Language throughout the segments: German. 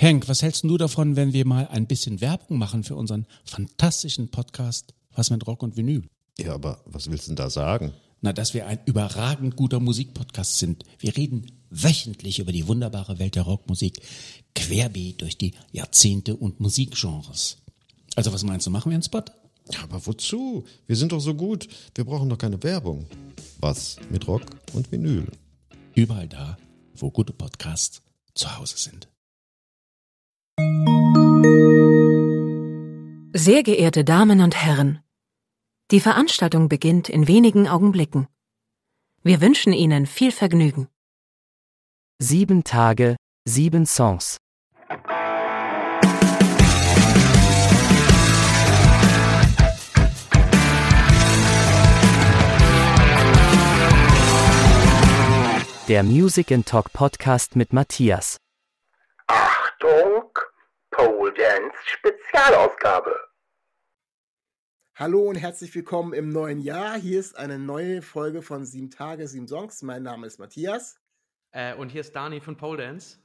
Henk, was hältst du davon, wenn wir mal ein bisschen Werbung machen für unseren fantastischen Podcast Was mit Rock und Vinyl? Ja, aber was willst du denn da sagen? Na, dass wir ein überragend guter Musikpodcast sind. Wir reden wöchentlich über die wunderbare Welt der Rockmusik, querbeet durch die Jahrzehnte und Musikgenres. Also was meinst du, machen wir einen Spot? Ja, aber wozu? Wir sind doch so gut. Wir brauchen doch keine Werbung. Was mit Rock und Vinyl? Überall da, wo gute Podcasts zu Hause sind. Sehr geehrte Damen und Herren, die Veranstaltung beginnt in wenigen Augenblicken. Wir wünschen Ihnen viel Vergnügen. Sieben Tage, sieben Songs. Der Music and Talk Podcast mit Matthias. Achtung, Pole Dance Spezialausgabe. Hallo und herzlich willkommen im neuen Jahr. Hier ist eine neue Folge von Sieben Tage, Sieben Songs. Mein Name ist Matthias. Äh, und hier ist Dani von Pole Dance.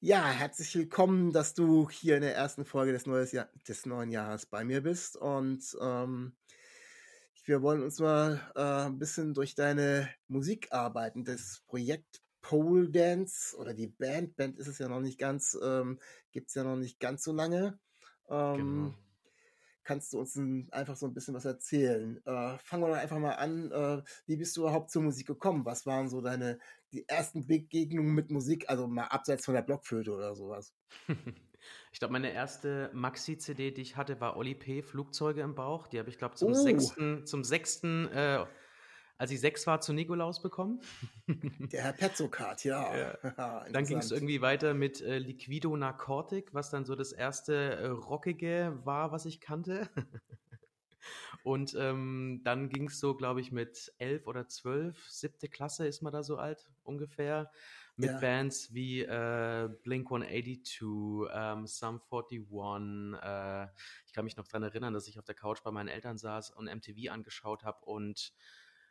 Ja, herzlich willkommen, dass du hier in der ersten Folge des, neues Jahr, des neuen Jahres bei mir bist. Und ähm, wir wollen uns mal äh, ein bisschen durch deine Musik arbeiten. Das Projekt Pole Dance oder die Band, Band ist es ja noch nicht ganz, ähm, gibt es ja noch nicht ganz so lange. Ähm, Genau. Kannst du uns ein, einfach so ein bisschen was erzählen? Äh, fangen wir doch einfach mal an. Äh, wie bist du überhaupt zur Musik gekommen? Was waren so deine die ersten Begegnungen mit Musik? Also mal abseits von der Blockflöte oder sowas. Ich glaube, meine erste Maxi-CD, die ich hatte, war Oli P. Flugzeuge im Bauch. Die habe ich, glaube zum Oh. sechsten, zum sechsten, äh, als ich sechs war, zu Nikolaus bekommen. Der Herr Petzokat, ja. Ja. Dann ging es irgendwie weiter mit äh, Liquido Narcotic, was dann so das erste äh, Rockige war, was ich kannte. Und ähm, dann ging es so, glaube ich, mit elf oder zwölf, siebte Klasse ist man da so alt ungefähr, mit Ja. Bands wie äh, Blink 182, ähm, Sum 41. Äh, ich kann mich noch daran erinnern, dass ich auf der Couch bei meinen Eltern saß und MTV angeschaut habe und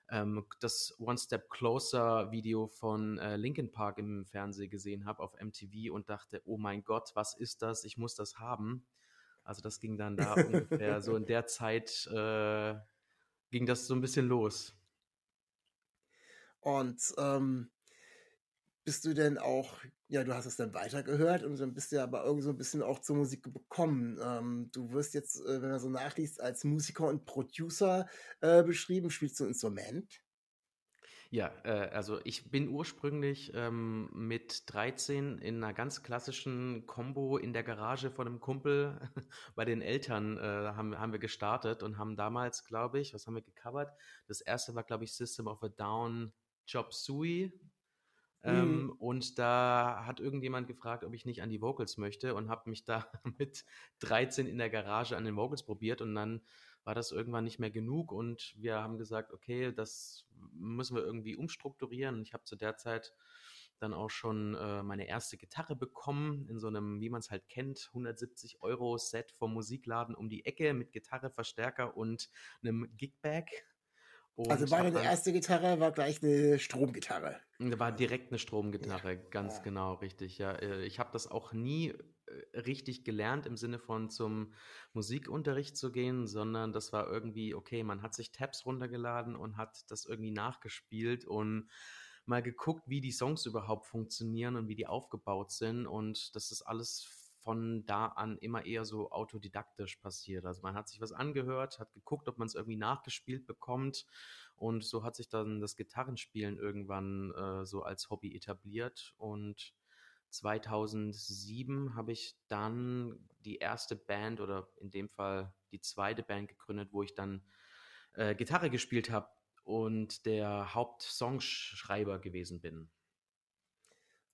ähm, das One Step Closer Video von äh, Linkin Park im Fernsehen gesehen habe auf MTV und dachte, oh mein Gott, was ist das? Ich muss das haben. Also das ging dann da ungefähr so in der Zeit äh, ging das so ein bisschen los. Und ähm, bist du denn auch, ja, du hast es dann weitergehört und dann bist du ja aber irgendwie so ein bisschen auch zur Musik gekommen. Ähm, du wirst jetzt, äh, wenn man so nachliest, als Musiker und Producer äh, beschrieben. Spielst du ein Instrument? Ja, äh, also ich bin ursprünglich ähm, mit 13 in einer ganz klassischen Combo in der Garage von einem Kumpel bei den Eltern äh, haben, haben wir gestartet und haben damals, glaube ich, was haben wir gecovert? Das erste war, glaube ich, System of a Down, Chop Suey. Ähm, Mhm. Und da hat irgendjemand gefragt, ob ich nicht an die Vocals möchte und habe mich da mit 13 in der Garage an den Vocals probiert und dann war das irgendwann nicht mehr genug und wir haben gesagt, okay, das müssen wir irgendwie umstrukturieren. Und ich habe zu der Zeit dann auch schon äh, meine erste Gitarre bekommen in so einem, wie man es halt kennt, 170 Euro Set vom Musikladen um die Ecke mit Gitarre, Verstärker und einem Gigbag. Und also deine dann- erste Gitarre, war gleich eine Stromgitarre. da war direkt eine Stromgitarre, ganz Ja. genau, richtig. Ja, Äh, ich habe das auch nie äh, richtig gelernt im Sinne von zum Musikunterricht zu gehen, sondern das war irgendwie, okay, man hat sich Tabs runtergeladen und hat das irgendwie nachgespielt und mal geguckt, wie die Songs überhaupt funktionieren und wie die aufgebaut sind. Und das ist alles von da an immer eher so autodidaktisch passiert. Also man hat sich was angehört, hat geguckt, ob man es irgendwie nachgespielt bekommt. Und so hat sich dann das Gitarrenspielen irgendwann äh, so als Hobby etabliert. Und 2007 habe ich dann die erste Band oder in dem Fall die zweite Band gegründet, wo ich dann äh, Gitarre gespielt habe und der Hauptsongschreiber gewesen bin.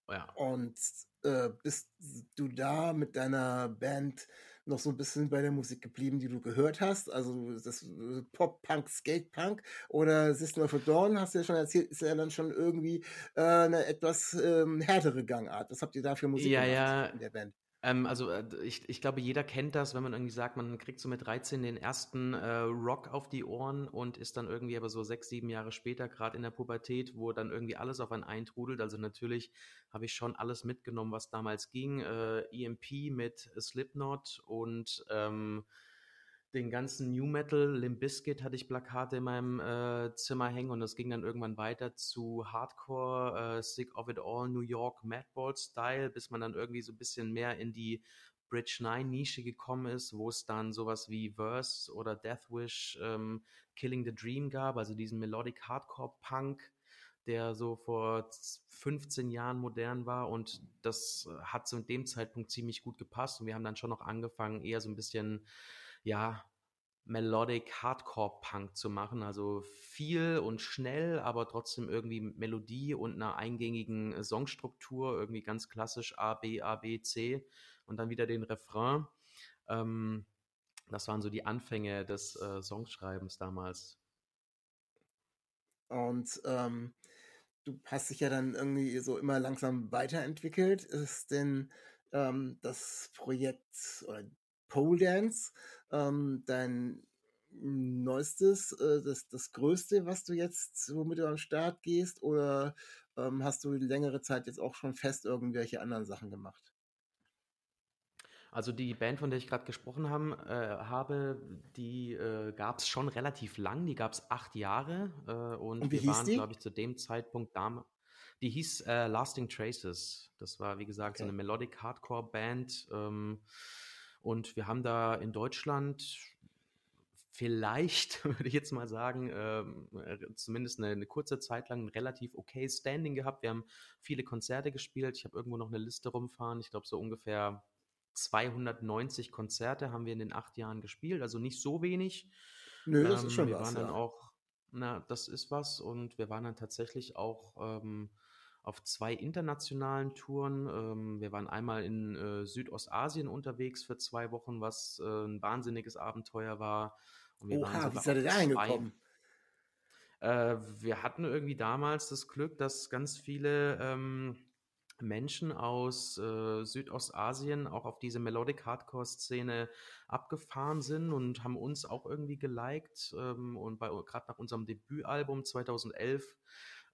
Ja. Und äh, bist du da mit deiner Band noch so ein bisschen bei der Musik geblieben, die du gehört hast? Also das äh, Pop, Punk, Skate Punk oder System of a Dawn, hast du ja schon erzählt, ist ja dann schon irgendwie äh, eine etwas ähm, härtere Gangart. Was habt ihr da für Musik Ja, gemacht ja. in der Band? Ähm, also äh, ich, ich glaube, jeder kennt das, wenn man irgendwie sagt, man kriegt so mit 13 den ersten äh, Rock auf die Ohren und ist dann irgendwie aber so sechs, sieben Jahre später, gerade in der Pubertät, wo dann irgendwie alles auf einen eintrudelt. Also natürlich habe ich schon alles mitgenommen, was damals ging. Äh, EMP mit Slipknot und ähm, den ganzen New Metal, Limp Bizkit hatte ich Plakate in meinem äh, Zimmer hängen und das ging dann irgendwann weiter zu Hardcore, äh, Sick of It All, New York, Madball Style, bis man dann irgendwie so ein bisschen mehr in die Bridge 9 Nische gekommen ist, wo es dann sowas wie Verse oder Deathwish, ähm, Killing the Dream gab, also diesen Melodic Hardcore Punk, der so vor 15 Jahren modern war und das hat zu dem Zeitpunkt ziemlich gut gepasst und wir haben dann schon noch angefangen, eher so ein bisschen ja, Melodic Hardcore Punk zu machen. Also viel und schnell, aber trotzdem irgendwie Melodie und einer eingängigen Songstruktur, irgendwie ganz klassisch A, B, A, B, C und dann wieder den Refrain. Ähm, das waren so die Anfänge des äh, Songschreibens damals. Und ähm, du hast dich ja dann irgendwie so immer langsam weiterentwickelt. Ist denn ähm, das Projekt oder Pole Dance ähm, dein neuestes, äh, das, das größte, was du jetzt, womit du am Start gehst, oder ähm, hast du längere Zeit jetzt auch schon fest irgendwelche anderen Sachen gemacht? Also die Band, von der ich gerade gesprochen haben, äh, habe, die äh, gab es schon relativ lang, die gab es acht Jahre äh, und, und wir waren, glaube ich, zu dem Zeitpunkt da. Die hieß äh, Lasting Traces. Das war, wie gesagt, okay. so eine Melodic Hardcore Band. Ähm, und wir haben da in Deutschland vielleicht, würde ich jetzt mal sagen, ähm, äh, zumindest eine, eine, kurze Zeit lang ein relativ okay Standing gehabt. Wir haben viele Konzerte gespielt. Ich habe irgendwo noch eine Liste rumfahren. Ich glaube, so ungefähr 290 Konzerte haben wir in den acht Jahren gespielt. Also nicht so wenig. Nö, das ähm, ist schon wir was. Waren ja. dann auch, na, das ist was. Und wir waren dann tatsächlich auch ähm, auf zwei internationalen Touren. Ähm, wir waren einmal in äh, Südostasien unterwegs für zwei Wochen, was äh, ein wahnsinniges Abenteuer war. Und wir Oha, wie seid ihr da hingekommen? Äh, wir hatten irgendwie damals das Glück, dass ganz viele ähm, Menschen aus äh, Südostasien auch auf diese Melodic Hardcore Szene abgefahren sind und haben uns auch irgendwie geliked. Ähm, und gerade nach unserem Debütalbum 2011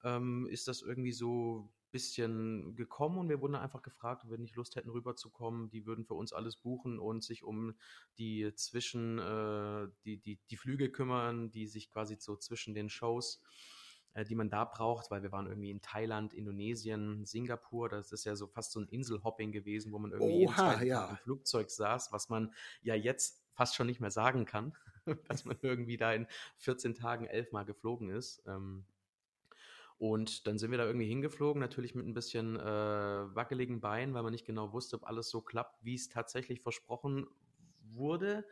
ähm, ist das irgendwie so ein bisschen gekommen und wir wurden einfach gefragt, ob wir nicht Lust hätten rüberzukommen. Die würden für uns alles buchen und sich um die zwischen äh, die, die, die Flüge kümmern, die sich quasi so zwischen den Shows äh, die man da braucht, weil wir waren irgendwie in Thailand, Indonesien, Singapur, das ist ja so fast so ein Inselhopping gewesen, wo man irgendwie Oha, ja. im Flugzeug saß, was man ja jetzt fast schon nicht mehr sagen kann, dass man irgendwie da in 14 Tagen elfmal geflogen ist. Ähm, und dann sind wir da irgendwie hingeflogen, natürlich mit ein bisschen äh, wackeligen Beinen, weil man nicht genau wusste, ob alles so klappt, wie es tatsächlich versprochen wurde.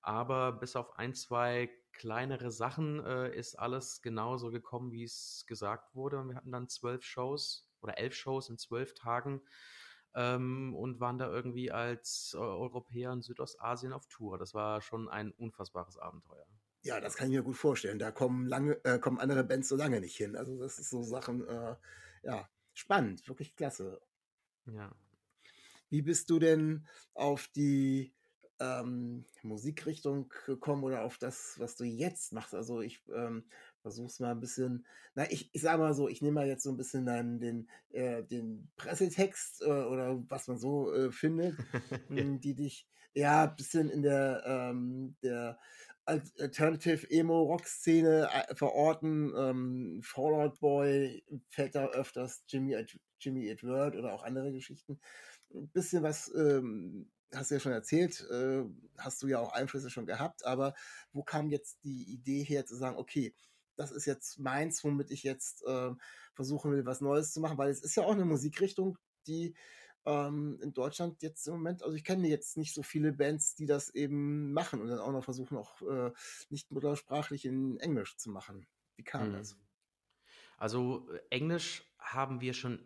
Aber bis auf ein, zwei kleinere Sachen äh, ist alles genauso gekommen, wie es gesagt wurde. Und wir hatten dann zwölf Shows oder elf Shows in zwölf Tagen ähm, und waren da irgendwie als äh, Europäer in Südostasien auf Tour. Das war schon ein unfassbares Abenteuer. Ja, das kann ich mir gut vorstellen. Da kommen lange, äh, kommen andere Bands so lange nicht hin. Also das ist so Sachen, äh, ja, spannend, wirklich klasse. Ja. Wie bist du denn auf die ähm, Musikrichtung gekommen oder auf das, was du jetzt machst? Also ich ähm, versuche es mal ein bisschen, na, ich, ich sage mal so, ich nehme mal jetzt so ein bisschen dann den, äh, den Pressetext äh, oder was man so äh, findet, die dich ja ein bisschen in der, ähm, der Alternative Emo Rock Szene äh, verorten. Ähm, Fallout Boy fällt da öfters Jimmy Jimmy Edward oder auch andere Geschichten. Ein bisschen was ähm, hast du ja schon erzählt, äh, hast du ja auch Einflüsse schon gehabt, aber wo kam jetzt die Idee her zu sagen, okay, das ist jetzt meins, womit ich jetzt äh, versuchen will, was Neues zu machen, weil es ist ja auch eine Musikrichtung, die ähm, in Deutschland jetzt im Moment, also ich kenne jetzt nicht so viele Bands, die das eben machen und dann auch noch versuchen, auch äh, nicht muttersprachlich in Englisch zu machen. Wie kam mhm. das? Also äh, Englisch haben wir schon,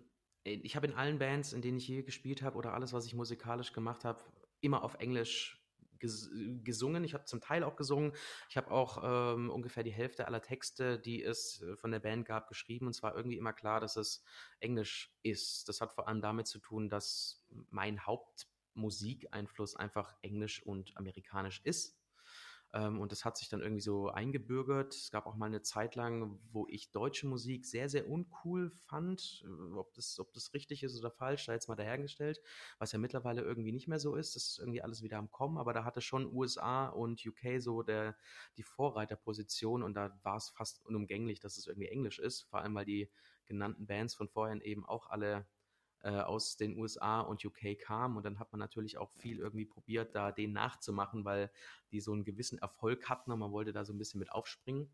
ich habe in allen Bands, in denen ich je gespielt habe oder alles, was ich musikalisch gemacht habe, immer auf Englisch ges gesungen. Ich habe zum Teil auch gesungen. Ich habe auch ähm, ungefähr die Hälfte aller Texte, die es äh, von der Band gab, geschrieben. Und zwar irgendwie immer klar, dass es Englisch ist. Das hat vor allem damit zu tun, dass mein Haupt Musikeinfluss einfach Englisch und Amerikanisch ist. Ähm, und das hat sich dann irgendwie so eingebürgert. Es gab auch mal eine Zeit lang, wo ich deutsche Musik sehr, sehr uncool fand. Äh, ob das, ob das richtig ist oder falsch, da jetzt mal dahergestellt. Was ja mittlerweile irgendwie nicht mehr so ist. Das ist irgendwie alles wieder am Kommen. Aber da hatte schon USA und UK so der, die Vorreiterposition. Und da war es fast unumgänglich, dass es irgendwie Englisch ist. Vor allem, weil die genannten Bands von vorhin eben auch alle äh, aus den USA und UK kam. Und dann hat man natürlich auch viel irgendwie probiert, da den nachzumachen, weil die so einen gewissen Erfolg hatten und man wollte da so ein bisschen mit aufspringen.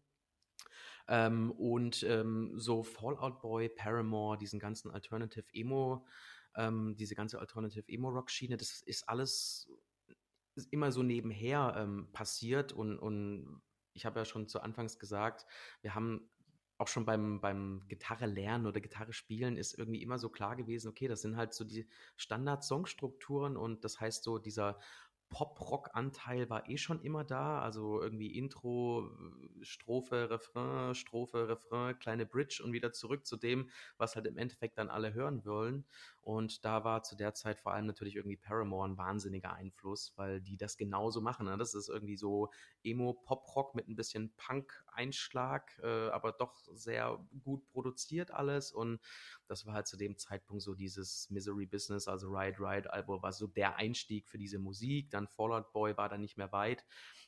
Ähm, und ähm, so Fallout Boy, Paramore, diesen ganzen Alternative Emo, ähm, diese ganze Alternative Emo Rock Schiene, das ist alles immer so nebenher ähm, passiert und, und ich habe ja schon zu Anfangs gesagt, wir haben auch schon beim, beim Gitarre lernen oder Gitarre spielen ist irgendwie immer so klar gewesen, okay, das sind halt so die Standard-Songstrukturen und das heißt so dieser Pop-Rock-Anteil war eh schon immer da, also irgendwie Intro, Strophe, Refrain, Strophe, Refrain, kleine Bridge und wieder zurück zu dem, was halt im Endeffekt dann alle hören wollen. Und da war zu der Zeit vor allem natürlich irgendwie Paramore ein wahnsinniger Einfluss, weil die das genauso machen. Ne? Das ist irgendwie so Emo-Pop-Rock mit ein bisschen Punk-Einschlag, äh, aber doch sehr gut produziert alles. Und das war halt zu dem Zeitpunkt so dieses Misery Business, also Ride Ride Album war so der Einstieg für diese Musik. Dann Fallout Boy war dann nicht mehr weit.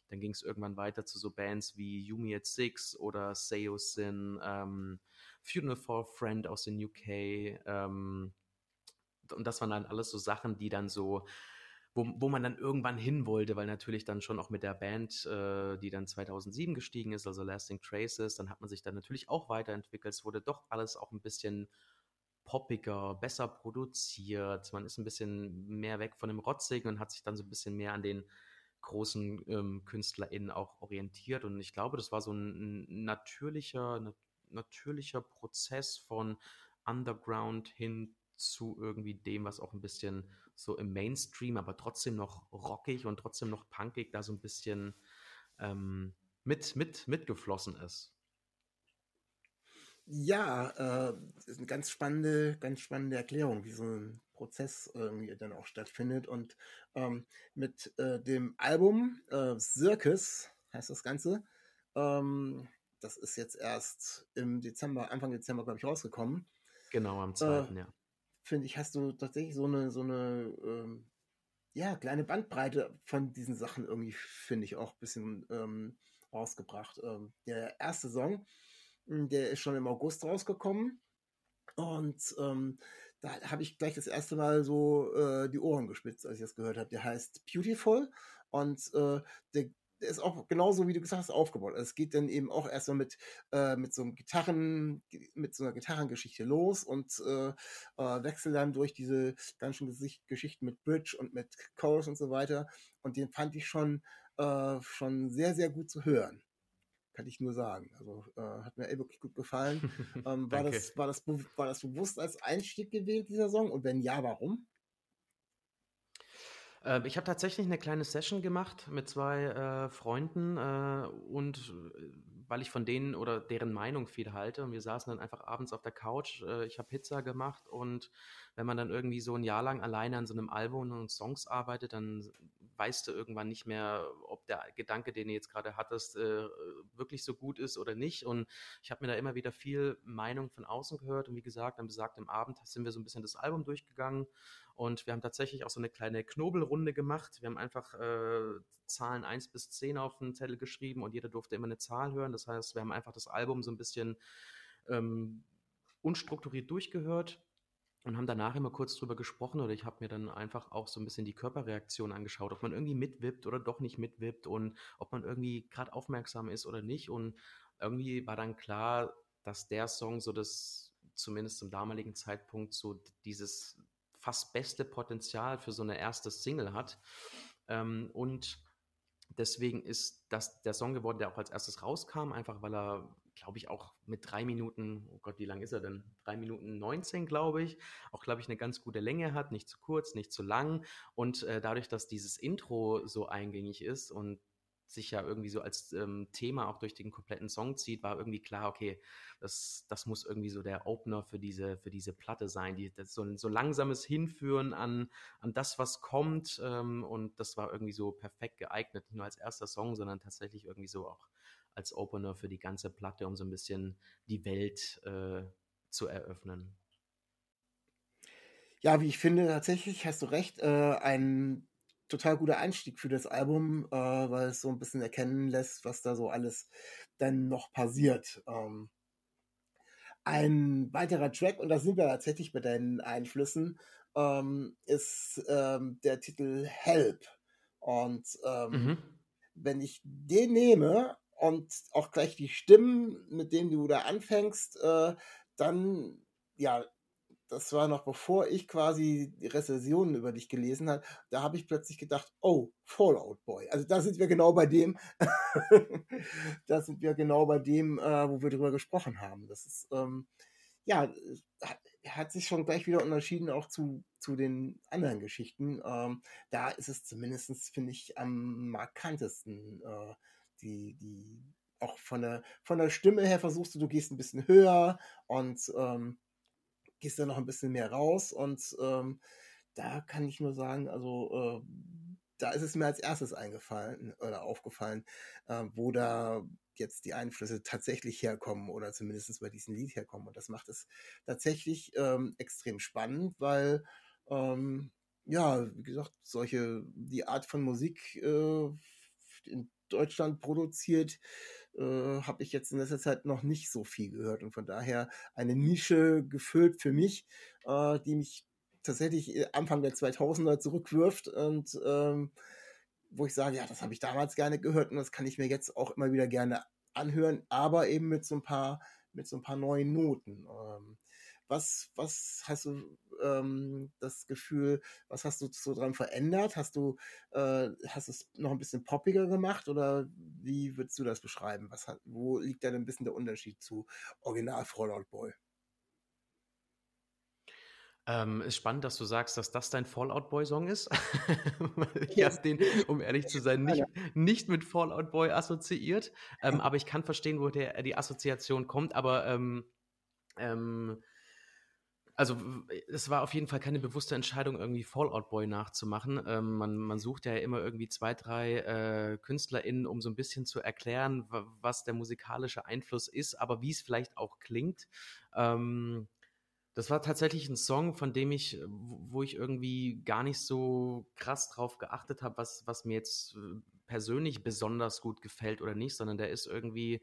Dann ging es irgendwann weiter zu so Bands wie Yumi at Six oder Seosin, ähm, Funeral for a Friend aus den UK, ähm, und das waren dann alles so Sachen, die dann so, wo, wo man dann irgendwann hin wollte, weil natürlich dann schon auch mit der Band, äh, die dann 2007 gestiegen ist, also Lasting Traces, dann hat man sich dann natürlich auch weiterentwickelt. Es wurde doch alles auch ein bisschen poppiger, besser produziert. Man ist ein bisschen mehr weg von dem Rotzigen und hat sich dann so ein bisschen mehr an den großen ähm, KünstlerInnen auch orientiert. Und ich glaube, das war so ein, natürlicher, natürlicher Prozess von Underground hin zu irgendwie dem, was auch ein bisschen so im Mainstream, aber trotzdem noch rockig und trotzdem noch punkig da so ein bisschen ähm, mit, mit, mitgeflossen ist. Ja, äh, das ist eine ganz spannende, ganz spannende Erklärung, wie so ein Prozess irgendwie dann auch stattfindet. Und ähm, mit äh, dem Album äh, Circus heißt das Ganze. Ähm, das ist jetzt erst im Dezember, Anfang Dezember, glaube ich, rausgekommen. Genau, am 2. Äh, ja finde ich, hast du tatsächlich so eine, so eine, ähm, ja, kleine Bandbreite von diesen Sachen irgendwie, finde ich, auch ein bisschen ähm, rausgebracht. Ähm, der erste Song, der ist schon im August rausgekommen. Und ähm, da habe ich gleich das erste Mal so äh, die Ohren gespitzt, als ich das gehört habe. Der heißt Beautiful und äh, der ist auch genauso, wie du gesagt hast, aufgebaut. Also es geht dann eben auch erstmal mit, äh, mit so Gitarren, mit so einer Gitarrengeschichte los und äh, äh, wechselt dann durch diese ganzen Gesicht Geschichten mit Bridge und mit Chorus und so weiter. Und den fand ich schon, äh, schon sehr, sehr gut zu hören. Kann ich nur sagen. Also äh, hat mir wirklich gut gefallen. ähm, war, das, war, das, war das bewusst als Einstieg gewählt, dieser Song? Und wenn ja, warum? Äh, ich habe tatsächlich eine kleine Session gemacht mit zwei äh, Freunden äh, und äh, weil ich von denen oder deren Meinung viel halte und wir saßen dann einfach abends auf der Couch. Äh, ich habe Pizza gemacht und wenn man dann irgendwie so ein Jahr lang alleine an so einem Album und Songs arbeitet, dann weißt du irgendwann nicht mehr, ob der Gedanke, den du jetzt gerade hattest, äh, wirklich so gut ist oder nicht. Und ich habe mir da immer wieder viel Meinung von außen gehört und wie gesagt, am besagten Abend sind wir so ein bisschen das Album durchgegangen und wir haben tatsächlich auch so eine kleine Knobelrunde gemacht. Wir haben einfach äh, Zahlen 1 bis 10 auf den Zettel geschrieben und jeder durfte immer eine Zahl hören. Das heißt, wir haben einfach das Album so ein bisschen ähm, unstrukturiert durchgehört und haben danach immer kurz drüber gesprochen oder ich habe mir dann einfach auch so ein bisschen die Körperreaktion angeschaut, ob man irgendwie mitwippt oder doch nicht mitwippt und ob man irgendwie gerade aufmerksam ist oder nicht. Und irgendwie war dann klar, dass der Song so das, zumindest zum damaligen Zeitpunkt, so dieses fast beste Potenzial für so eine erste Single hat. Ähm, und deswegen ist das der Song geworden, der auch als erstes rauskam, einfach weil er, glaube ich, auch mit drei Minuten, oh Gott, wie lang ist er denn? Drei Minuten 19, glaube ich, auch, glaube ich, eine ganz gute Länge hat, nicht zu kurz, nicht zu lang. Und äh, dadurch, dass dieses Intro so eingängig ist und sich ja irgendwie so als ähm, Thema auch durch den kompletten Song zieht, war irgendwie klar, okay, das, das muss irgendwie so der Opener für diese, für diese Platte sein. Die, das so ein so langsames Hinführen an, an das, was kommt. Ähm, und das war irgendwie so perfekt geeignet, nicht nur als erster Song, sondern tatsächlich irgendwie so auch als Opener für die ganze Platte, um so ein bisschen die Welt äh, zu eröffnen. Ja, wie ich finde, tatsächlich hast du recht, äh, ein total guter Einstieg für das Album, äh, weil es so ein bisschen erkennen lässt, was da so alles dann noch passiert. Ähm, ein weiterer Track, und da sind wir tatsächlich bei deinen Einflüssen, ähm, ist ähm, der Titel Help. Und ähm, mhm. wenn ich den nehme und auch gleich die Stimmen, mit denen du da anfängst, äh, dann ja, das war noch bevor ich quasi die Rezensionen über dich gelesen habe, da habe ich plötzlich gedacht, oh, Fallout Boy. Also da sind wir genau bei dem, da sind wir genau bei dem, äh, wo wir drüber gesprochen haben. Das ist, ähm, ja, hat sich schon gleich wieder unterschieden auch zu, zu den anderen Geschichten. Ähm, da ist es zumindest, finde ich, am markantesten, äh, die, die, auch von der, von der Stimme her versuchst du, du gehst ein bisschen höher und ähm, gehst da noch ein bisschen mehr raus und ähm, da kann ich nur sagen, also äh, da ist es mir als erstes eingefallen oder aufgefallen, äh, wo da jetzt die Einflüsse tatsächlich herkommen oder zumindest bei diesem Lied herkommen. Und das macht es tatsächlich ähm, extrem spannend, weil ähm, ja, wie gesagt, solche, die Art von Musik äh, in Deutschland produziert, äh, habe ich jetzt in letzter Zeit noch nicht so viel gehört und von daher eine Nische gefüllt für mich, äh, die mich tatsächlich äh, Anfang der 2000er zurückwirft und ähm, wo ich sage, ja, das habe ich damals gerne gehört und das kann ich mir jetzt auch immer wieder gerne anhören, aber eben mit so ein paar mit so ein paar neuen Noten. Ähm, was, was hast du ähm, das Gefühl, was hast du so dran verändert? Hast du äh, hast es noch ein bisschen poppiger gemacht oder wie würdest du das beschreiben? Was hat, wo liegt da ein bisschen der Unterschied zu Original Fallout Boy? Ähm, ist spannend, dass du sagst, dass das dein Fallout Boy Song ist. ich ja. habe den, um ehrlich zu sein, nicht, nicht mit Fallout Boy assoziiert. Ähm, aber ich kann verstehen, wo der, die Assoziation kommt. Aber ähm, ähm also es war auf jeden Fall keine bewusste Entscheidung, irgendwie Fallout Boy nachzumachen. Ähm, man, man sucht ja immer irgendwie zwei, drei äh, KünstlerInnen, um so ein bisschen zu erklären, was der musikalische Einfluss ist, aber wie es vielleicht auch klingt. Ähm, das war tatsächlich ein Song, von dem ich, wo ich irgendwie gar nicht so krass drauf geachtet habe, was, was mir jetzt äh, persönlich besonders gut gefällt oder nicht, sondern der ist irgendwie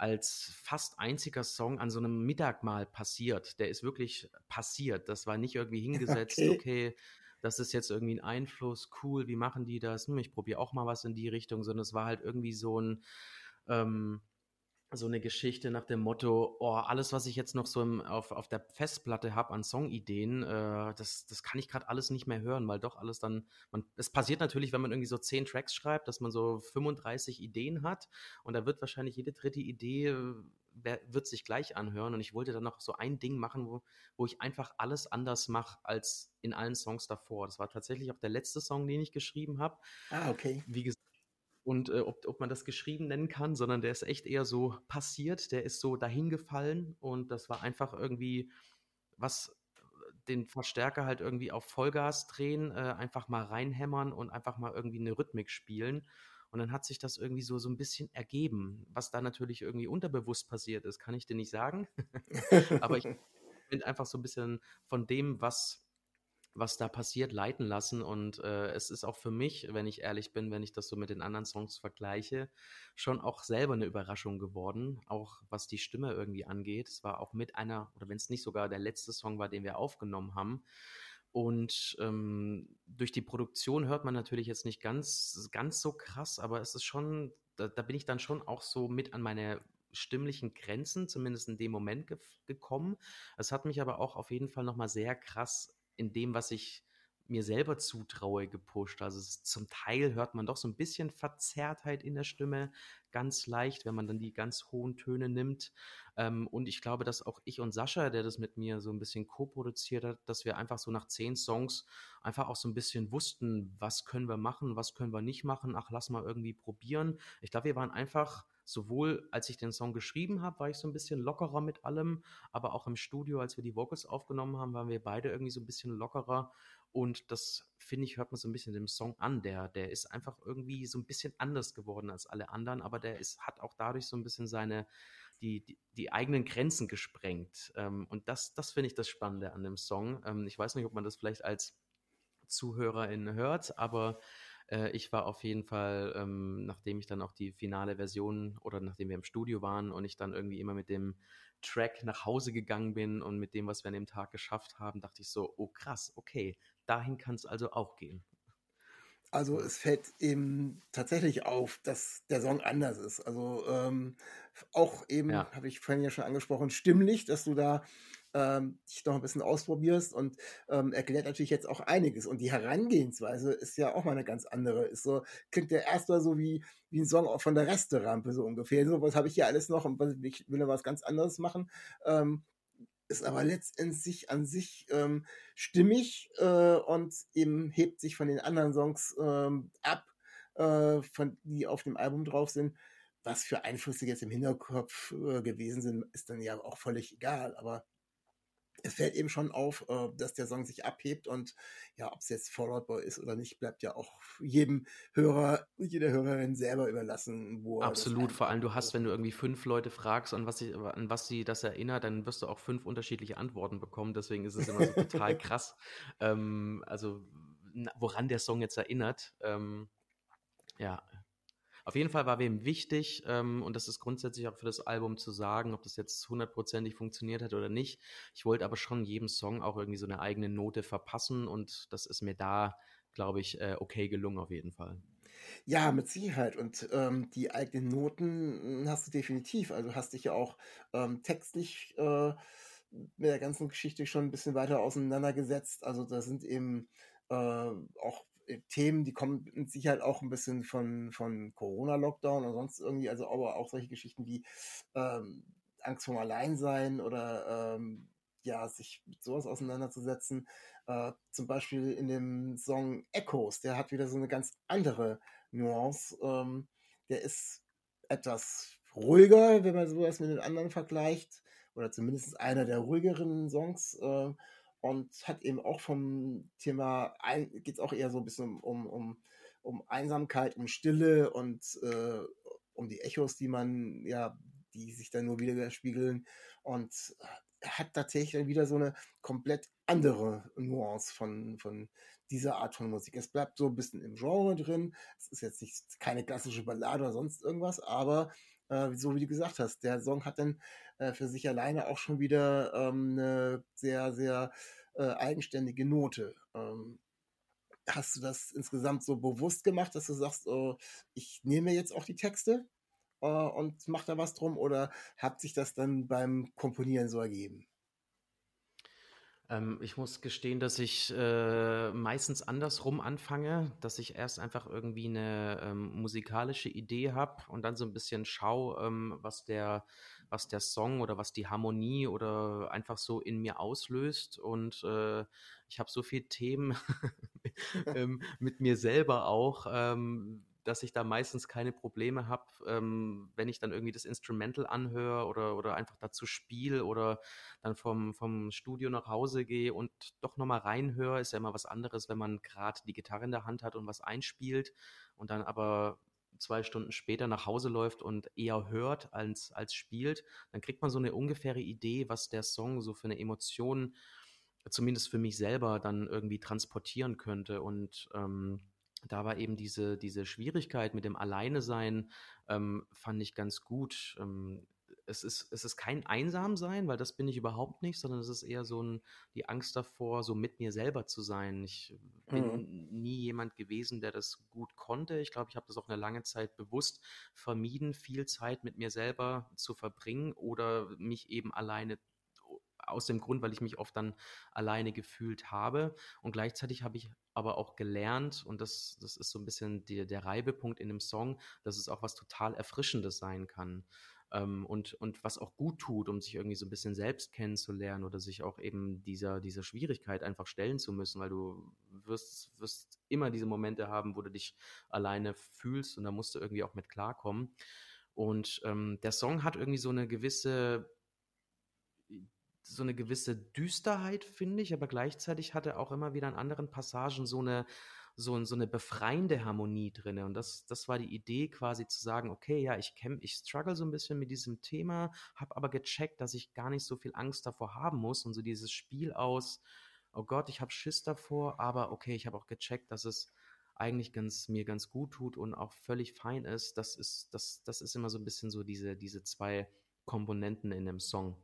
als fast einziger Song an so einem Mittagmahl passiert. Der ist wirklich passiert. Das war nicht irgendwie hingesetzt, okay, okay das ist jetzt irgendwie ein Einfluss, cool, wie machen die das? Hm, ich probiere auch mal was in die Richtung, sondern es war halt irgendwie so ein, ähm, so eine Geschichte nach dem Motto, oh, alles, was ich jetzt noch so im, auf, auf der Festplatte habe an Songideen, äh, das, das kann ich gerade alles nicht mehr hören, weil doch alles dann, man, es passiert natürlich, wenn man irgendwie so zehn Tracks schreibt, dass man so 35 Ideen hat und da wird wahrscheinlich jede dritte Idee äh, wird sich gleich anhören und ich wollte dann noch so ein Ding machen, wo, wo ich einfach alles anders mache als in allen Songs davor. Das war tatsächlich auch der letzte Song, den ich geschrieben habe. Ah, okay. Wie gesagt, und äh, ob, ob man das geschrieben nennen kann, sondern der ist echt eher so passiert, der ist so dahingefallen und das war einfach irgendwie was den Verstärker halt irgendwie auf Vollgas drehen, äh, einfach mal reinhämmern und einfach mal irgendwie eine Rhythmik spielen. Und dann hat sich das irgendwie so, so ein bisschen ergeben. Was da natürlich irgendwie unterbewusst passiert ist, kann ich dir nicht sagen. Aber ich bin einfach so ein bisschen von dem, was was da passiert, leiten lassen. Und äh, es ist auch für mich, wenn ich ehrlich bin, wenn ich das so mit den anderen Songs vergleiche, schon auch selber eine Überraschung geworden, auch was die Stimme irgendwie angeht. Es war auch mit einer, oder wenn es nicht sogar der letzte Song war, den wir aufgenommen haben. Und ähm, durch die Produktion hört man natürlich jetzt nicht ganz, ganz so krass, aber es ist schon, da, da bin ich dann schon auch so mit an meine stimmlichen Grenzen, zumindest in dem Moment ge gekommen. Es hat mich aber auch auf jeden Fall nochmal sehr krass in dem, was ich mir selber zutraue, gepusht. Also es, zum Teil hört man doch so ein bisschen Verzerrtheit in der Stimme, ganz leicht, wenn man dann die ganz hohen Töne nimmt. Ähm, und ich glaube, dass auch ich und Sascha, der das mit mir so ein bisschen co-produziert hat, dass wir einfach so nach zehn Songs einfach auch so ein bisschen wussten, was können wir machen, was können wir nicht machen. Ach, lass mal irgendwie probieren. Ich glaube, wir waren einfach sowohl als ich den Song geschrieben habe, war ich so ein bisschen lockerer mit allem, aber auch im Studio, als wir die Vocals aufgenommen haben, waren wir beide irgendwie so ein bisschen lockerer. Und das, finde ich, hört man so ein bisschen dem Song an. Der, der ist einfach irgendwie so ein bisschen anders geworden als alle anderen, aber der ist, hat auch dadurch so ein bisschen seine, die, die, die eigenen Grenzen gesprengt. Ähm, und das, das finde ich das Spannende an dem Song. Ähm, ich weiß nicht, ob man das vielleicht als Zuhörerin hört, aber äh, ich war auf jeden Fall, ähm, nachdem ich dann auch die finale Version oder nachdem wir im Studio waren und ich dann irgendwie immer mit dem Track nach Hause gegangen bin und mit dem, was wir an dem Tag geschafft haben, dachte ich so, oh krass, okay, dahin kann es also auch gehen. Also es fällt eben tatsächlich auf, dass der Song anders ist. Also ähm, auch eben, ja. habe ich vorhin ja schon angesprochen, stimmlich, dass du da ähm, dich noch ein bisschen ausprobierst und ähm, erklärt natürlich jetzt auch einiges. Und die Herangehensweise ist ja auch mal eine ganz andere. Ist so, klingt ja erstmal so wie, wie ein Song von der Resterampe so ungefähr. So, was habe ich hier alles noch und was, ich will da was ganz anderes machen. Ähm, ist aber letztendlich an sich ähm, stimmig äh, und eben hebt sich von den anderen Songs ähm, ab, äh, von, die auf dem Album drauf sind. Was für Einflüsse jetzt im Hinterkopf äh, gewesen sind, ist dann ja auch völlig egal. Aber es fällt eben schon auf, äh, dass der Song sich abhebt und ja, ob es jetzt Fallout Boy ist oder nicht, bleibt ja auch jedem Hörer, jeder Hörerin selber überlassen, wo Absolut, vor allem du hast, wenn du irgendwie fünf Leute fragst, an was, sie, an was sie das erinnert, dann wirst du auch fünf unterschiedliche Antworten bekommen, deswegen ist es immer so total krass, ähm, also woran der Song jetzt erinnert. Ähm, ja, auf jeden Fall war wem wichtig, ähm, und das ist grundsätzlich auch für das Album zu sagen, ob das jetzt hundertprozentig funktioniert hat oder nicht. Ich wollte aber schon jedem Song auch irgendwie so eine eigene Note verpassen und das ist mir da, glaube ich, äh, okay gelungen auf jeden Fall. Ja, mit Sicherheit. Und ähm, die eigenen Noten hast du definitiv. Also hast dich ja auch ähm, textlich äh, mit der ganzen Geschichte schon ein bisschen weiter auseinandergesetzt. Also da sind eben äh, auch Themen, die kommen mit Sicherheit auch ein bisschen von, von Corona-Lockdown oder sonst irgendwie, also aber auch solche Geschichten wie ähm, Angst vorm Alleinsein oder ähm, ja, sich mit sowas auseinanderzusetzen. Äh, zum Beispiel in dem Song Echoes, der hat wieder so eine ganz andere Nuance. Ähm, der ist etwas ruhiger, wenn man sowas mit den anderen vergleicht, oder zumindest einer der ruhigeren Songs. Äh, und hat eben auch vom Thema, geht es auch eher so ein bisschen um, um, um Einsamkeit, um Stille und äh, um die Echos, die man, ja, die sich dann nur widerspiegeln und hat tatsächlich dann wieder so eine komplett andere Nuance von, von dieser Art von Musik. Es bleibt so ein bisschen im Genre drin. Es ist jetzt nicht keine klassische Ballade oder sonst irgendwas, aber äh, so wie du gesagt hast, der Song hat dann äh, für sich alleine auch schon wieder ähm, eine sehr, sehr äh, eigenständige Note. Ähm, hast du das insgesamt so bewusst gemacht, dass du sagst, oh, ich nehme jetzt auch die Texte und mache da was drum oder hat sich das dann beim Komponieren so ergeben? Ähm, ich muss gestehen, dass ich äh, meistens andersrum anfange, dass ich erst einfach irgendwie eine ähm, musikalische Idee habe und dann so ein bisschen schaue, ähm, was der was der Song oder was die Harmonie oder einfach so in mir auslöst. Und äh, ich habe so viele Themen mit mir selber auch, ähm, dass ich da meistens keine Probleme habe, ähm, wenn ich dann irgendwie das Instrumental anhöre oder, oder einfach dazu spiele oder dann vom, vom Studio nach Hause gehe und doch nochmal reinhöre. Ist ja immer was anderes, wenn man gerade die Gitarre in der Hand hat und was einspielt und dann aber zwei Stunden später nach Hause läuft und eher hört als, als spielt, dann kriegt man so eine ungefähre Idee, was der Song so für eine Emotion, zumindest für mich selber, dann irgendwie transportieren könnte. Und ähm, da war eben diese, diese Schwierigkeit mit dem Alleine-Sein, ähm, fand ich ganz gut. Ähm, es ist, es ist kein Einsamsein, weil das bin ich überhaupt nicht, sondern es ist eher so ein, die Angst davor, so mit mir selber zu sein. Ich bin mhm. nie jemand gewesen, der das gut konnte. Ich glaube, ich habe das auch eine lange Zeit bewusst vermieden, viel Zeit mit mir selber zu verbringen oder mich eben alleine aus dem Grund, weil ich mich oft dann alleine gefühlt habe. Und gleichzeitig habe ich aber auch gelernt, und das, das ist so ein bisschen die, der Reibepunkt in dem Song, dass es auch was total Erfrischendes sein kann. Ähm, und, und was auch gut tut, um sich irgendwie so ein bisschen selbst kennenzulernen oder sich auch eben dieser, dieser Schwierigkeit einfach stellen zu müssen, weil du wirst, wirst immer diese Momente haben, wo du dich alleine fühlst und da musst du irgendwie auch mit klarkommen. Und ähm, der Song hat irgendwie so eine gewisse so eine gewisse Düsterheit, finde ich, aber gleichzeitig hat er auch immer wieder in anderen Passagen so eine, so, so eine befreiende Harmonie drin. Und das, das war die Idee, quasi zu sagen, okay, ja, ich kämpfe, ich struggle so ein bisschen mit diesem Thema, habe aber gecheckt, dass ich gar nicht so viel Angst davor haben muss. Und so dieses Spiel aus, oh Gott, ich habe Schiss davor, aber okay, ich habe auch gecheckt, dass es eigentlich ganz, mir ganz gut tut und auch völlig fein ist. Das ist, das, das ist immer so ein bisschen so diese, diese zwei Komponenten in dem Song.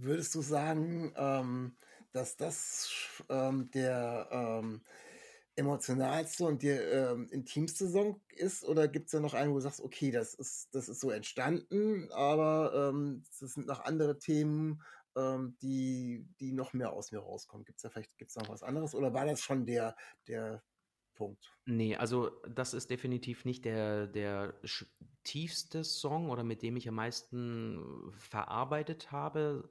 Würdest du sagen, ähm, dass das ähm, der ähm, emotionalste und der ähm, intimste Song ist? Oder gibt es da noch einen, wo du sagst, okay, das ist, das ist so entstanden, aber ähm, sind noch andere Themen, ähm, die, die noch mehr aus mir rauskommen? Gibt es da vielleicht gibt's noch was anderes? Oder war das schon der, der Punkt? Nee, also das ist definitiv nicht der, der tiefste Song oder mit dem ich am meisten verarbeitet habe,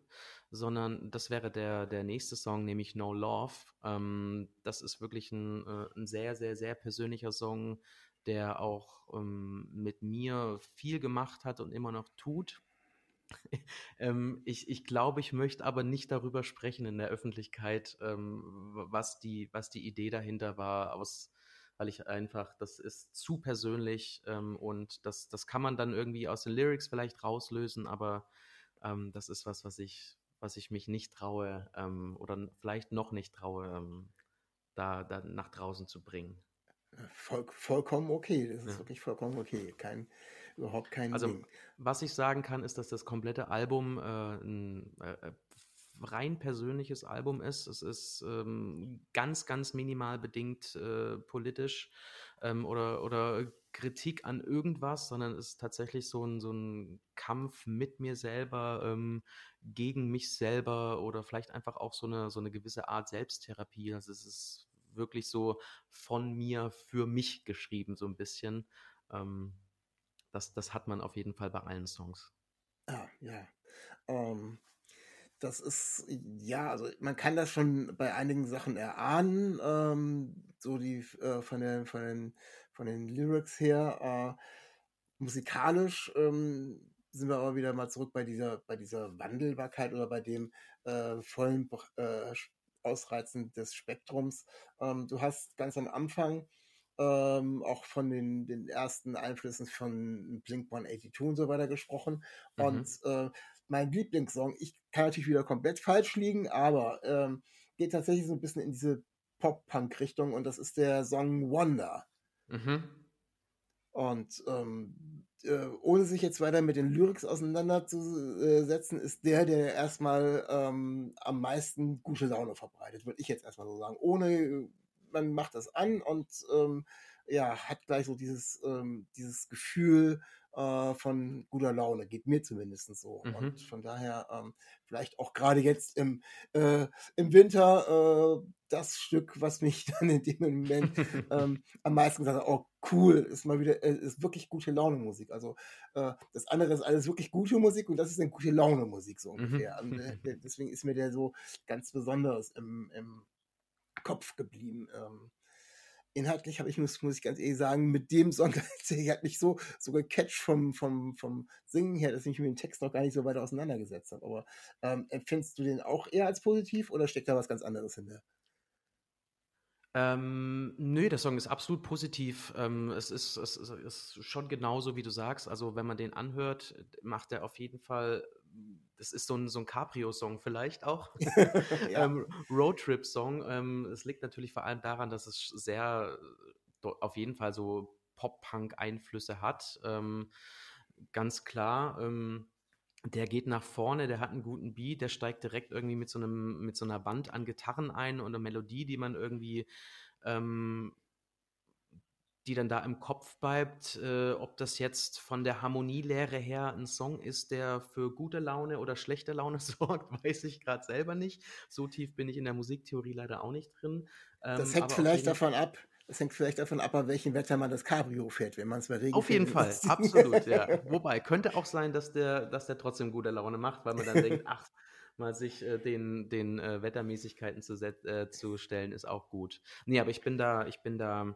sondern das wäre der, der nächste Song, nämlich No Love. Ähm, das ist wirklich ein, äh, ein sehr, sehr, sehr persönlicher Song, der auch ähm, mit mir viel gemacht hat und immer noch tut. ähm, ich, ich glaube, ich möchte aber nicht darüber sprechen in der Öffentlichkeit, ähm, was, die, was die Idee dahinter war, aus, weil ich einfach, das ist zu persönlich ähm, und das, das kann man dann irgendwie aus den Lyrics vielleicht rauslösen, aber ähm, das ist was, was ich, was ich mich nicht traue ähm, oder vielleicht noch nicht traue, ähm, da, da nach draußen zu bringen. Voll, vollkommen okay. Das ist ja. wirklich vollkommen okay. Kein, überhaupt kein Also, Ding. was ich sagen kann, ist, dass das komplette Album äh, ein äh, rein persönliches Album ist. Es ist ähm, ganz, ganz minimal bedingt äh, politisch ähm, oder, oder Kritik an irgendwas, sondern es ist tatsächlich so ein, so ein Kampf mit mir selber, ähm, gegen mich selber oder vielleicht einfach auch so eine, so eine gewisse Art Selbsttherapie. Also es ist wirklich so von mir für mich geschrieben, so ein bisschen. Ähm, das, das hat man auf jeden Fall bei allen Songs. Ja, ja. Ähm, das ist, ja, also man kann das schon bei einigen Sachen erahnen, ähm, so die äh, von, den, von, den, von den Lyrics her. Äh, musikalisch ähm, sind wir aber wieder mal zurück bei dieser, bei dieser Wandelbarkeit oder bei dem äh, vollen äh, Ausreizen des Spektrums. Ähm, du hast ganz am Anfang ähm, auch von den, den ersten Einflüssen von Blink 182 und so weiter gesprochen. Mhm. Und äh, mein Lieblingssong, ich kann natürlich wieder komplett falsch liegen, aber ähm, geht tatsächlich so ein bisschen in diese Pop-Punk-Richtung und das ist der Song Wonder. Mhm. Und ähm, äh, ohne sich jetzt weiter mit den Lyrics auseinanderzusetzen, ist der, der erstmal ähm, am meisten gute Laune verbreitet, würde ich jetzt erstmal so sagen. Ohne, man macht das an und ähm, ja, hat gleich so dieses, ähm, dieses Gefühl, äh, von guter Laune, geht mir zumindest so. Mhm. Und von daher ähm, vielleicht auch gerade jetzt im, äh, im Winter äh, das Stück, was mich dann in dem Moment ähm, am meisten gesagt hat, oh cool, ist mal wieder, äh, ist wirklich gute Laune Musik. Also äh, das andere ist alles wirklich gute Musik und das ist eine gute Laune Musik so mhm. ungefähr. Mhm. Und, äh, deswegen ist mir der so ganz besonders im, im Kopf geblieben. Ähm, inhaltlich habe ich, muss, muss ich ganz ehrlich sagen, mit dem Song tatsächlich hat mich so, so gecatcht vom, vom, vom Singen her, dass ich mich mit dem Text noch gar nicht so weiter auseinandergesetzt habe. Aber ähm, empfindest du den auch eher als positiv oder steckt da was ganz anderes hinter? Ähm, nö, der Song ist absolut positiv. Ähm, es, ist, es ist schon genauso, wie du sagst. Also, wenn man den anhört, macht er auf jeden Fall das ist so ein, so ein Cabrio-Song vielleicht auch. ja. ähm, Roadtrip-Song. Ähm, es liegt natürlich vor allem daran, dass es sehr, auf jeden Fall so Pop-Punk-Einflüsse hat. Ähm, ganz klar. Ähm, der geht nach vorne, der hat einen guten Beat, der steigt direkt irgendwie mit so einem, mit so einer Band an Gitarren ein und eine Melodie, die man irgendwie ähm, die dann da im Kopf bleibt. Äh, ob das jetzt von der Harmonielehre her ein Song ist, der für gute Laune oder schlechte Laune sorgt, weiß ich gerade selber nicht. So tief bin ich in der Musiktheorie leider auch nicht drin. Ähm, das hängt vielleicht davon ab, das hängt vielleicht davon ab, bei welchem Wetter man das Cabrio fährt, wenn man es bei Regen Auf jeden Fall, absolut, ja. Wobei, könnte auch sein, dass der, dass der trotzdem gute Laune macht, weil man dann denkt, ach, mal sich äh, den, den äh, Wettermäßigkeiten zu, äh, zu stellen, ist auch gut. Nee, aber ich bin da, ich bin da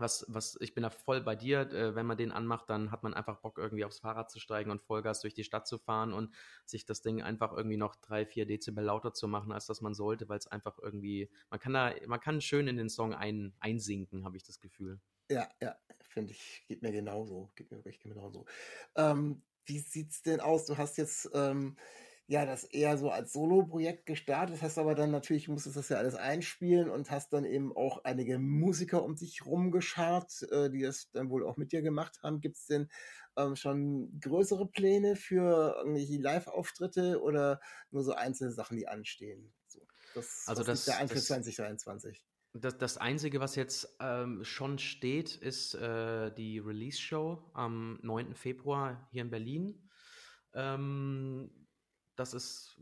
was, was, ich bin da voll bei dir. Äh, wenn man den anmacht, dann hat man einfach Bock, irgendwie aufs Fahrrad zu steigen und Vollgas durch die Stadt zu fahren und sich das Ding einfach irgendwie noch drei, vier Dezibel lauter zu machen, als das man sollte, weil es einfach irgendwie, man kann da, man kann schön in den Song ein, einsinken, habe ich das Gefühl. Ja, ja, finde ich, geht mir genauso, geht mir wirklich genauso. Ähm, wie sieht's denn aus? Du hast jetzt, ähm, ja, das eher so als Solo-Projekt gestartet, hast aber dann natürlich, musstest das ja alles einspielen und hast dann eben auch einige Musiker um dich rumgeschart, äh, die das dann wohl auch mit dir gemacht haben. Gibt es denn ähm, schon größere Pläne für irgendwelche Live-Auftritte oder nur so einzelne Sachen, die anstehen? So, das, also das, der ein für 2023. Das, das Einzige, was jetzt ähm, schon steht, ist äh, die Release-Show am 9. Februar hier in Berlin. Ähm, das ist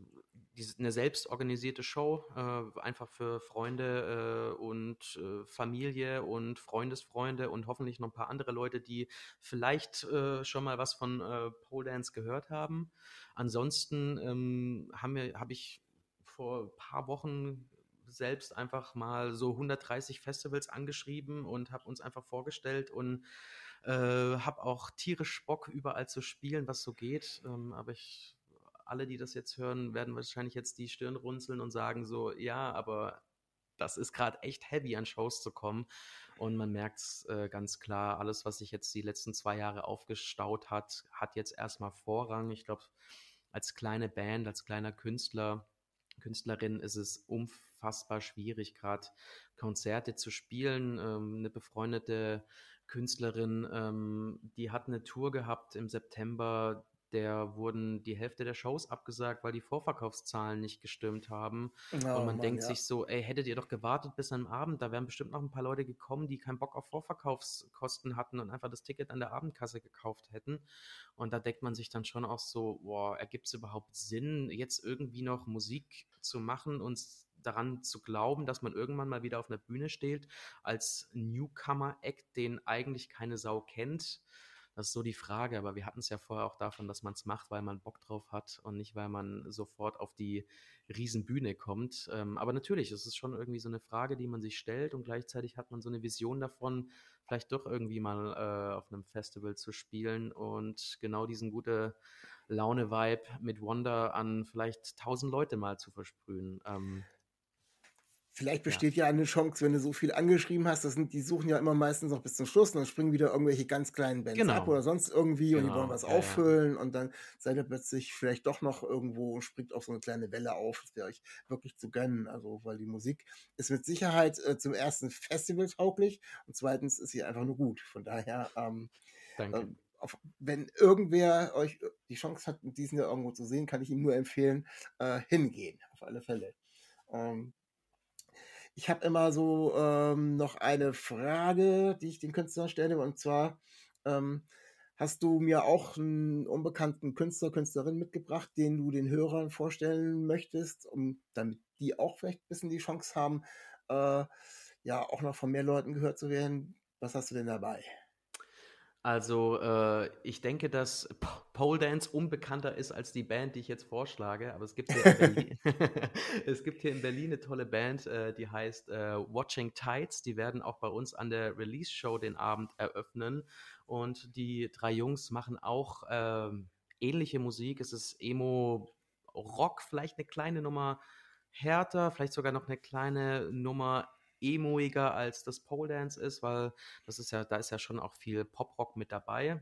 eine selbstorganisierte Show, äh, einfach für Freunde äh, und äh, Familie und Freundesfreunde und hoffentlich noch ein paar andere Leute, die vielleicht äh, schon mal was von äh, Pole Dance gehört haben. Ansonsten ähm, habe hab ich vor ein paar Wochen selbst einfach mal so 130 Festivals angeschrieben und habe uns einfach vorgestellt und äh, habe auch tierisch Bock, überall zu spielen, was so geht. Ähm, aber ich alle, die das jetzt hören, werden wahrscheinlich jetzt die Stirn runzeln und sagen so, ja, aber das ist gerade echt heavy an Shows zu kommen. Und man merkt es äh, ganz klar, alles, was sich jetzt die letzten zwei Jahre aufgestaut hat, hat jetzt erstmal Vorrang. Ich glaube, als kleine Band, als kleiner Künstler, Künstlerin ist es unfassbar schwierig, gerade Konzerte zu spielen. Ähm, eine befreundete Künstlerin, ähm, die hat eine Tour gehabt im September, der wurden die Hälfte der Shows abgesagt, weil die Vorverkaufszahlen nicht gestimmt haben. Oh, und man Mann, denkt ja. sich so, ey, hättet ihr doch gewartet bis am Abend, da wären bestimmt noch ein paar Leute gekommen, die keinen Bock auf Vorverkaufskosten hatten und einfach das Ticket an der Abendkasse gekauft hätten. Und da denkt man sich dann schon auch so, boah, ergibt es überhaupt Sinn, jetzt irgendwie noch Musik zu machen und daran zu glauben, dass man irgendwann mal wieder auf einer Bühne steht als Newcomer-Act, den eigentlich keine Sau kennt das ist so die Frage, aber wir hatten es ja vorher auch davon, dass man es macht, weil man Bock drauf hat und nicht, weil man sofort auf die Riesenbühne kommt. Ähm, aber natürlich, es ist schon irgendwie so eine Frage, die man sich stellt und gleichzeitig hat man so eine Vision davon, vielleicht doch irgendwie mal äh, auf einem Festival zu spielen und genau diesen gute Laune-Vibe mit Wonder an vielleicht tausend Leute mal zu versprühen. Ähm, Vielleicht besteht ja. ja. eine Chance, wenn du so viel angeschrieben hast, das sind, die suchen ja immer meistens noch bis zum Schluss und dann springen wieder irgendwelche ganz kleinen Bands genau. ab oder sonst irgendwie genau. und die wollen genau, was ja, auffüllen ja. und dann seid ihr plötzlich vielleicht doch noch irgendwo und springt auf so eine kleine Welle auf. Das wäre euch wirklich zu gönnen. Also, weil die Musik ist mit Sicherheit äh, zum ersten Festival tauglich und zweitens ist sie einfach nur gut. Von daher, ähm, Danke. Ähm, auf, wenn irgendwer euch die Chance hat, diesen ja irgendwo zu sehen, kann ich ihm nur empfehlen, äh, hingehen. Auf alle Fälle. Ähm, ich habe immer so ähm, noch eine Frage, die ich den Künstlern stelle, und zwar ähm, hast du mir auch einen unbekannten Künstler, Künstlerin mitgebracht, den du den Hörern vorstellen möchtest, um damit die auch vielleicht ein bisschen die Chance haben, äh, ja auch noch von mehr Leuten gehört zu werden. Was hast du denn dabei? Also, äh, ich denke, dass Pole Dance unbekannter ist als die Band, die ich jetzt vorschlage, aber es gibt hier in Berlin, es gibt hier in Berlin eine tolle Band, äh, die heißt äh, Watching Tides. Die werden auch bei uns an der Release-Show den Abend eröffnen. Und die drei Jungs machen auch ähm, ähnliche Musik. Es ist Emo-Rock, vielleicht eine kleine Nummer härter, vielleicht sogar noch eine kleine Nummer emoiger als das Pole Dance ist, weil das ist ja, da ist ja schon auch viel Poprock mit dabei.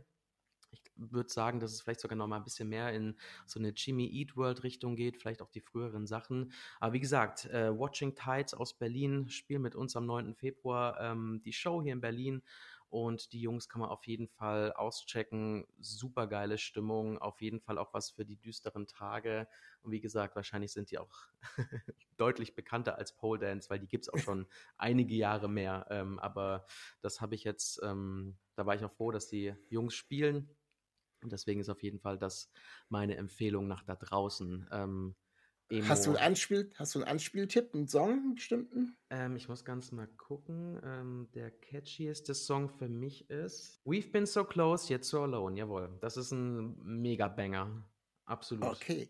Ich, würde sagen, dass es vielleicht sogar noch mal ein bisschen mehr in so eine Jimmy Eat World Richtung geht, vielleicht auch die früheren Sachen. Aber wie gesagt, äh, Watching Tides aus Berlin spielen mit uns am 9. Februar ähm, die Show hier in Berlin. Und die Jungs kann man auf jeden Fall auschecken. Super geile Stimmung, auf jeden Fall auch was für die düsteren Tage. Und wie gesagt, wahrscheinlich sind die auch deutlich bekannter als Pole Dance, weil die gibt es auch schon einige Jahre mehr. Ähm, aber das habe ich jetzt, ähm, da war ich auch froh, dass die Jungs spielen. Und deswegen ist auf jeden Fall das meine Empfehlung nach da draußen. Ähm, Emo. Hast du einen Anspiel, hast du einen Anspieltipp, einen Song, einen bestimmten? Ähm, ich muss ganz mal gucken. Ähm, der catchieste Song für mich ist We've Been So Close, Yet So Alone. Jawohl, das ist ein Mega-Banger. Absolut. Okay,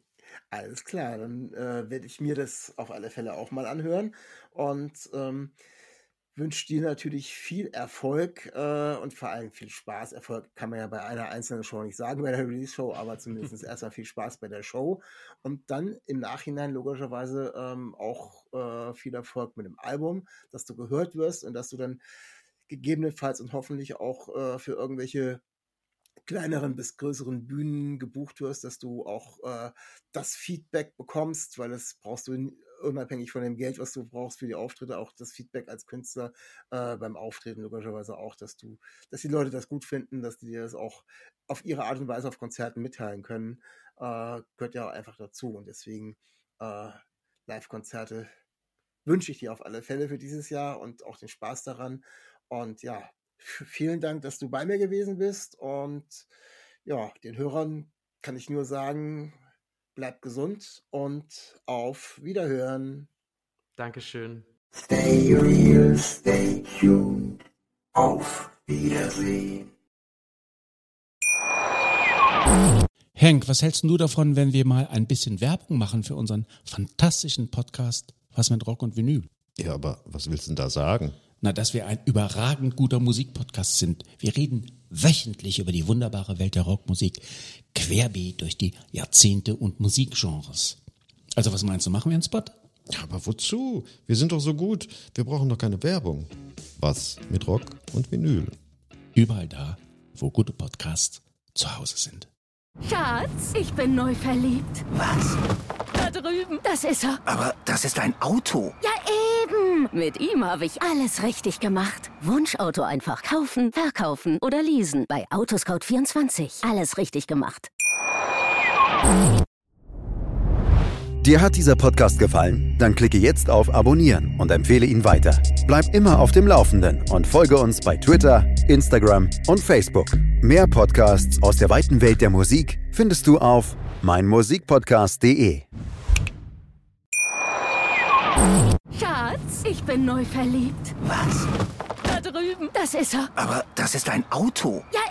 alles klar. Dann äh, werde ich mir das auf alle Fälle auch mal anhören. Und ähm, wünsche dir natürlich viel Erfolg äh, und vor allem viel Spaß. Erfolg kann man ja bei einer einzelnen Show nicht sagen, bei der Release-Show, aber zumindest erstmal viel Spaß bei der Show und dann im Nachhinein logischerweise ähm, auch äh, viel Erfolg mit dem Album, dass du gehört wirst und dass du dann gegebenenfalls und hoffentlich auch äh, für irgendwelche kleineren bis größeren Bühnen gebucht wirst, dass du auch äh, das Feedback bekommst, weil das brauchst du unabhängig von dem Geld, was du brauchst für die Auftritte, auch das Feedback als Künstler äh, beim Auftreten logischerweise auch, dass du, dass die Leute das gut finden, dass die dir das auch auf ihre Art und Weise auf Konzerten mitteilen können, äh, gehört ja einfach dazu. Und deswegen äh, Live-Konzerte wünsche ich dir auf alle Fälle für dieses Jahr und auch den Spaß daran. Und ja, vielen Dank, dass du bei mir gewesen bist. Und ja, den Hörern kann ich nur sagen, bleibt gesund und auf Wiederhören. Dankeschön. Stay real, stay tuned. Auf Wiedersehen. Henk, was hältst du davon, wenn wir mal ein bisschen Werbung machen für unseren fantastischen Podcast Was mit Rock und Vinyl? Ja, aber was willst du denn da sagen? Na, dass wir ein überragend guter Musikpodcast sind. Wir reden wöchentlich über die wunderbare Welt der Rockmusik, querbeet durch die Jahrzehnte und Musikgenres. Also was meinst du, machen wir einen Spot? Ja, aber wozu? Wir sind doch so gut. Wir brauchen doch keine Werbung. Was mit Rock und Vinyl? Überall da, wo gute Podcasts zu Hause sind. Schatz, ich bin neu verliebt. Was? Da drüben. Das ist er. Aber das ist ein Auto. Ja, eben. Mit ihm habe ich alles richtig gemacht. Wunschauto einfach kaufen, verkaufen oder leasen. Bei Autoscout24. Alles richtig gemacht. Dir hat dieser Podcast gefallen? Dann klicke jetzt auf Abonnieren und empfehle ihn weiter. Bleib immer auf dem Laufenden und folge uns bei Twitter, Instagram und Facebook. Mehr Podcasts aus der weiten Welt der Musik findest du auf meinmusikpodcast.de. Schatz, ich bin neu verliebt. Was? Da drüben. Das ist er. Aber das ist ein Auto. Ja,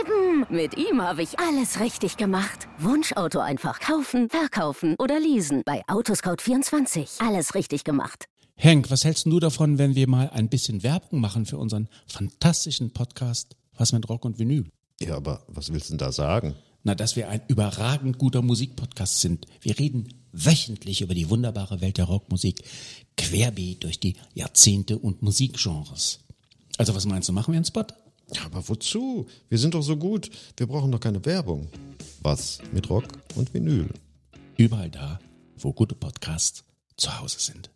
eben. Mit ihm habe ich alles richtig gemacht. Wunschauto einfach kaufen, verkaufen oder leasen. Bei Autoscout24. Alles richtig gemacht. Henk, was hältst du davon, wenn wir mal ein bisschen Werbung machen für unseren fantastischen Podcast Was mit Rock und Vinyl? Ja, aber was willst du denn da sagen? Na, dass wir ein überragend guter Musikpodcast sind. Wir reden wöchentlich über die wunderbare Welt der Rockmusik, querbeet durch die Jahrzehnte und Musikgenres. Also was meinst du, machen wir einen Spot? Ja, aber wozu? Wir sind doch so gut. Wir brauchen doch keine Werbung. Was mit Rock und Vinyl? Überall da, wo gute Podcasts zu Hause sind.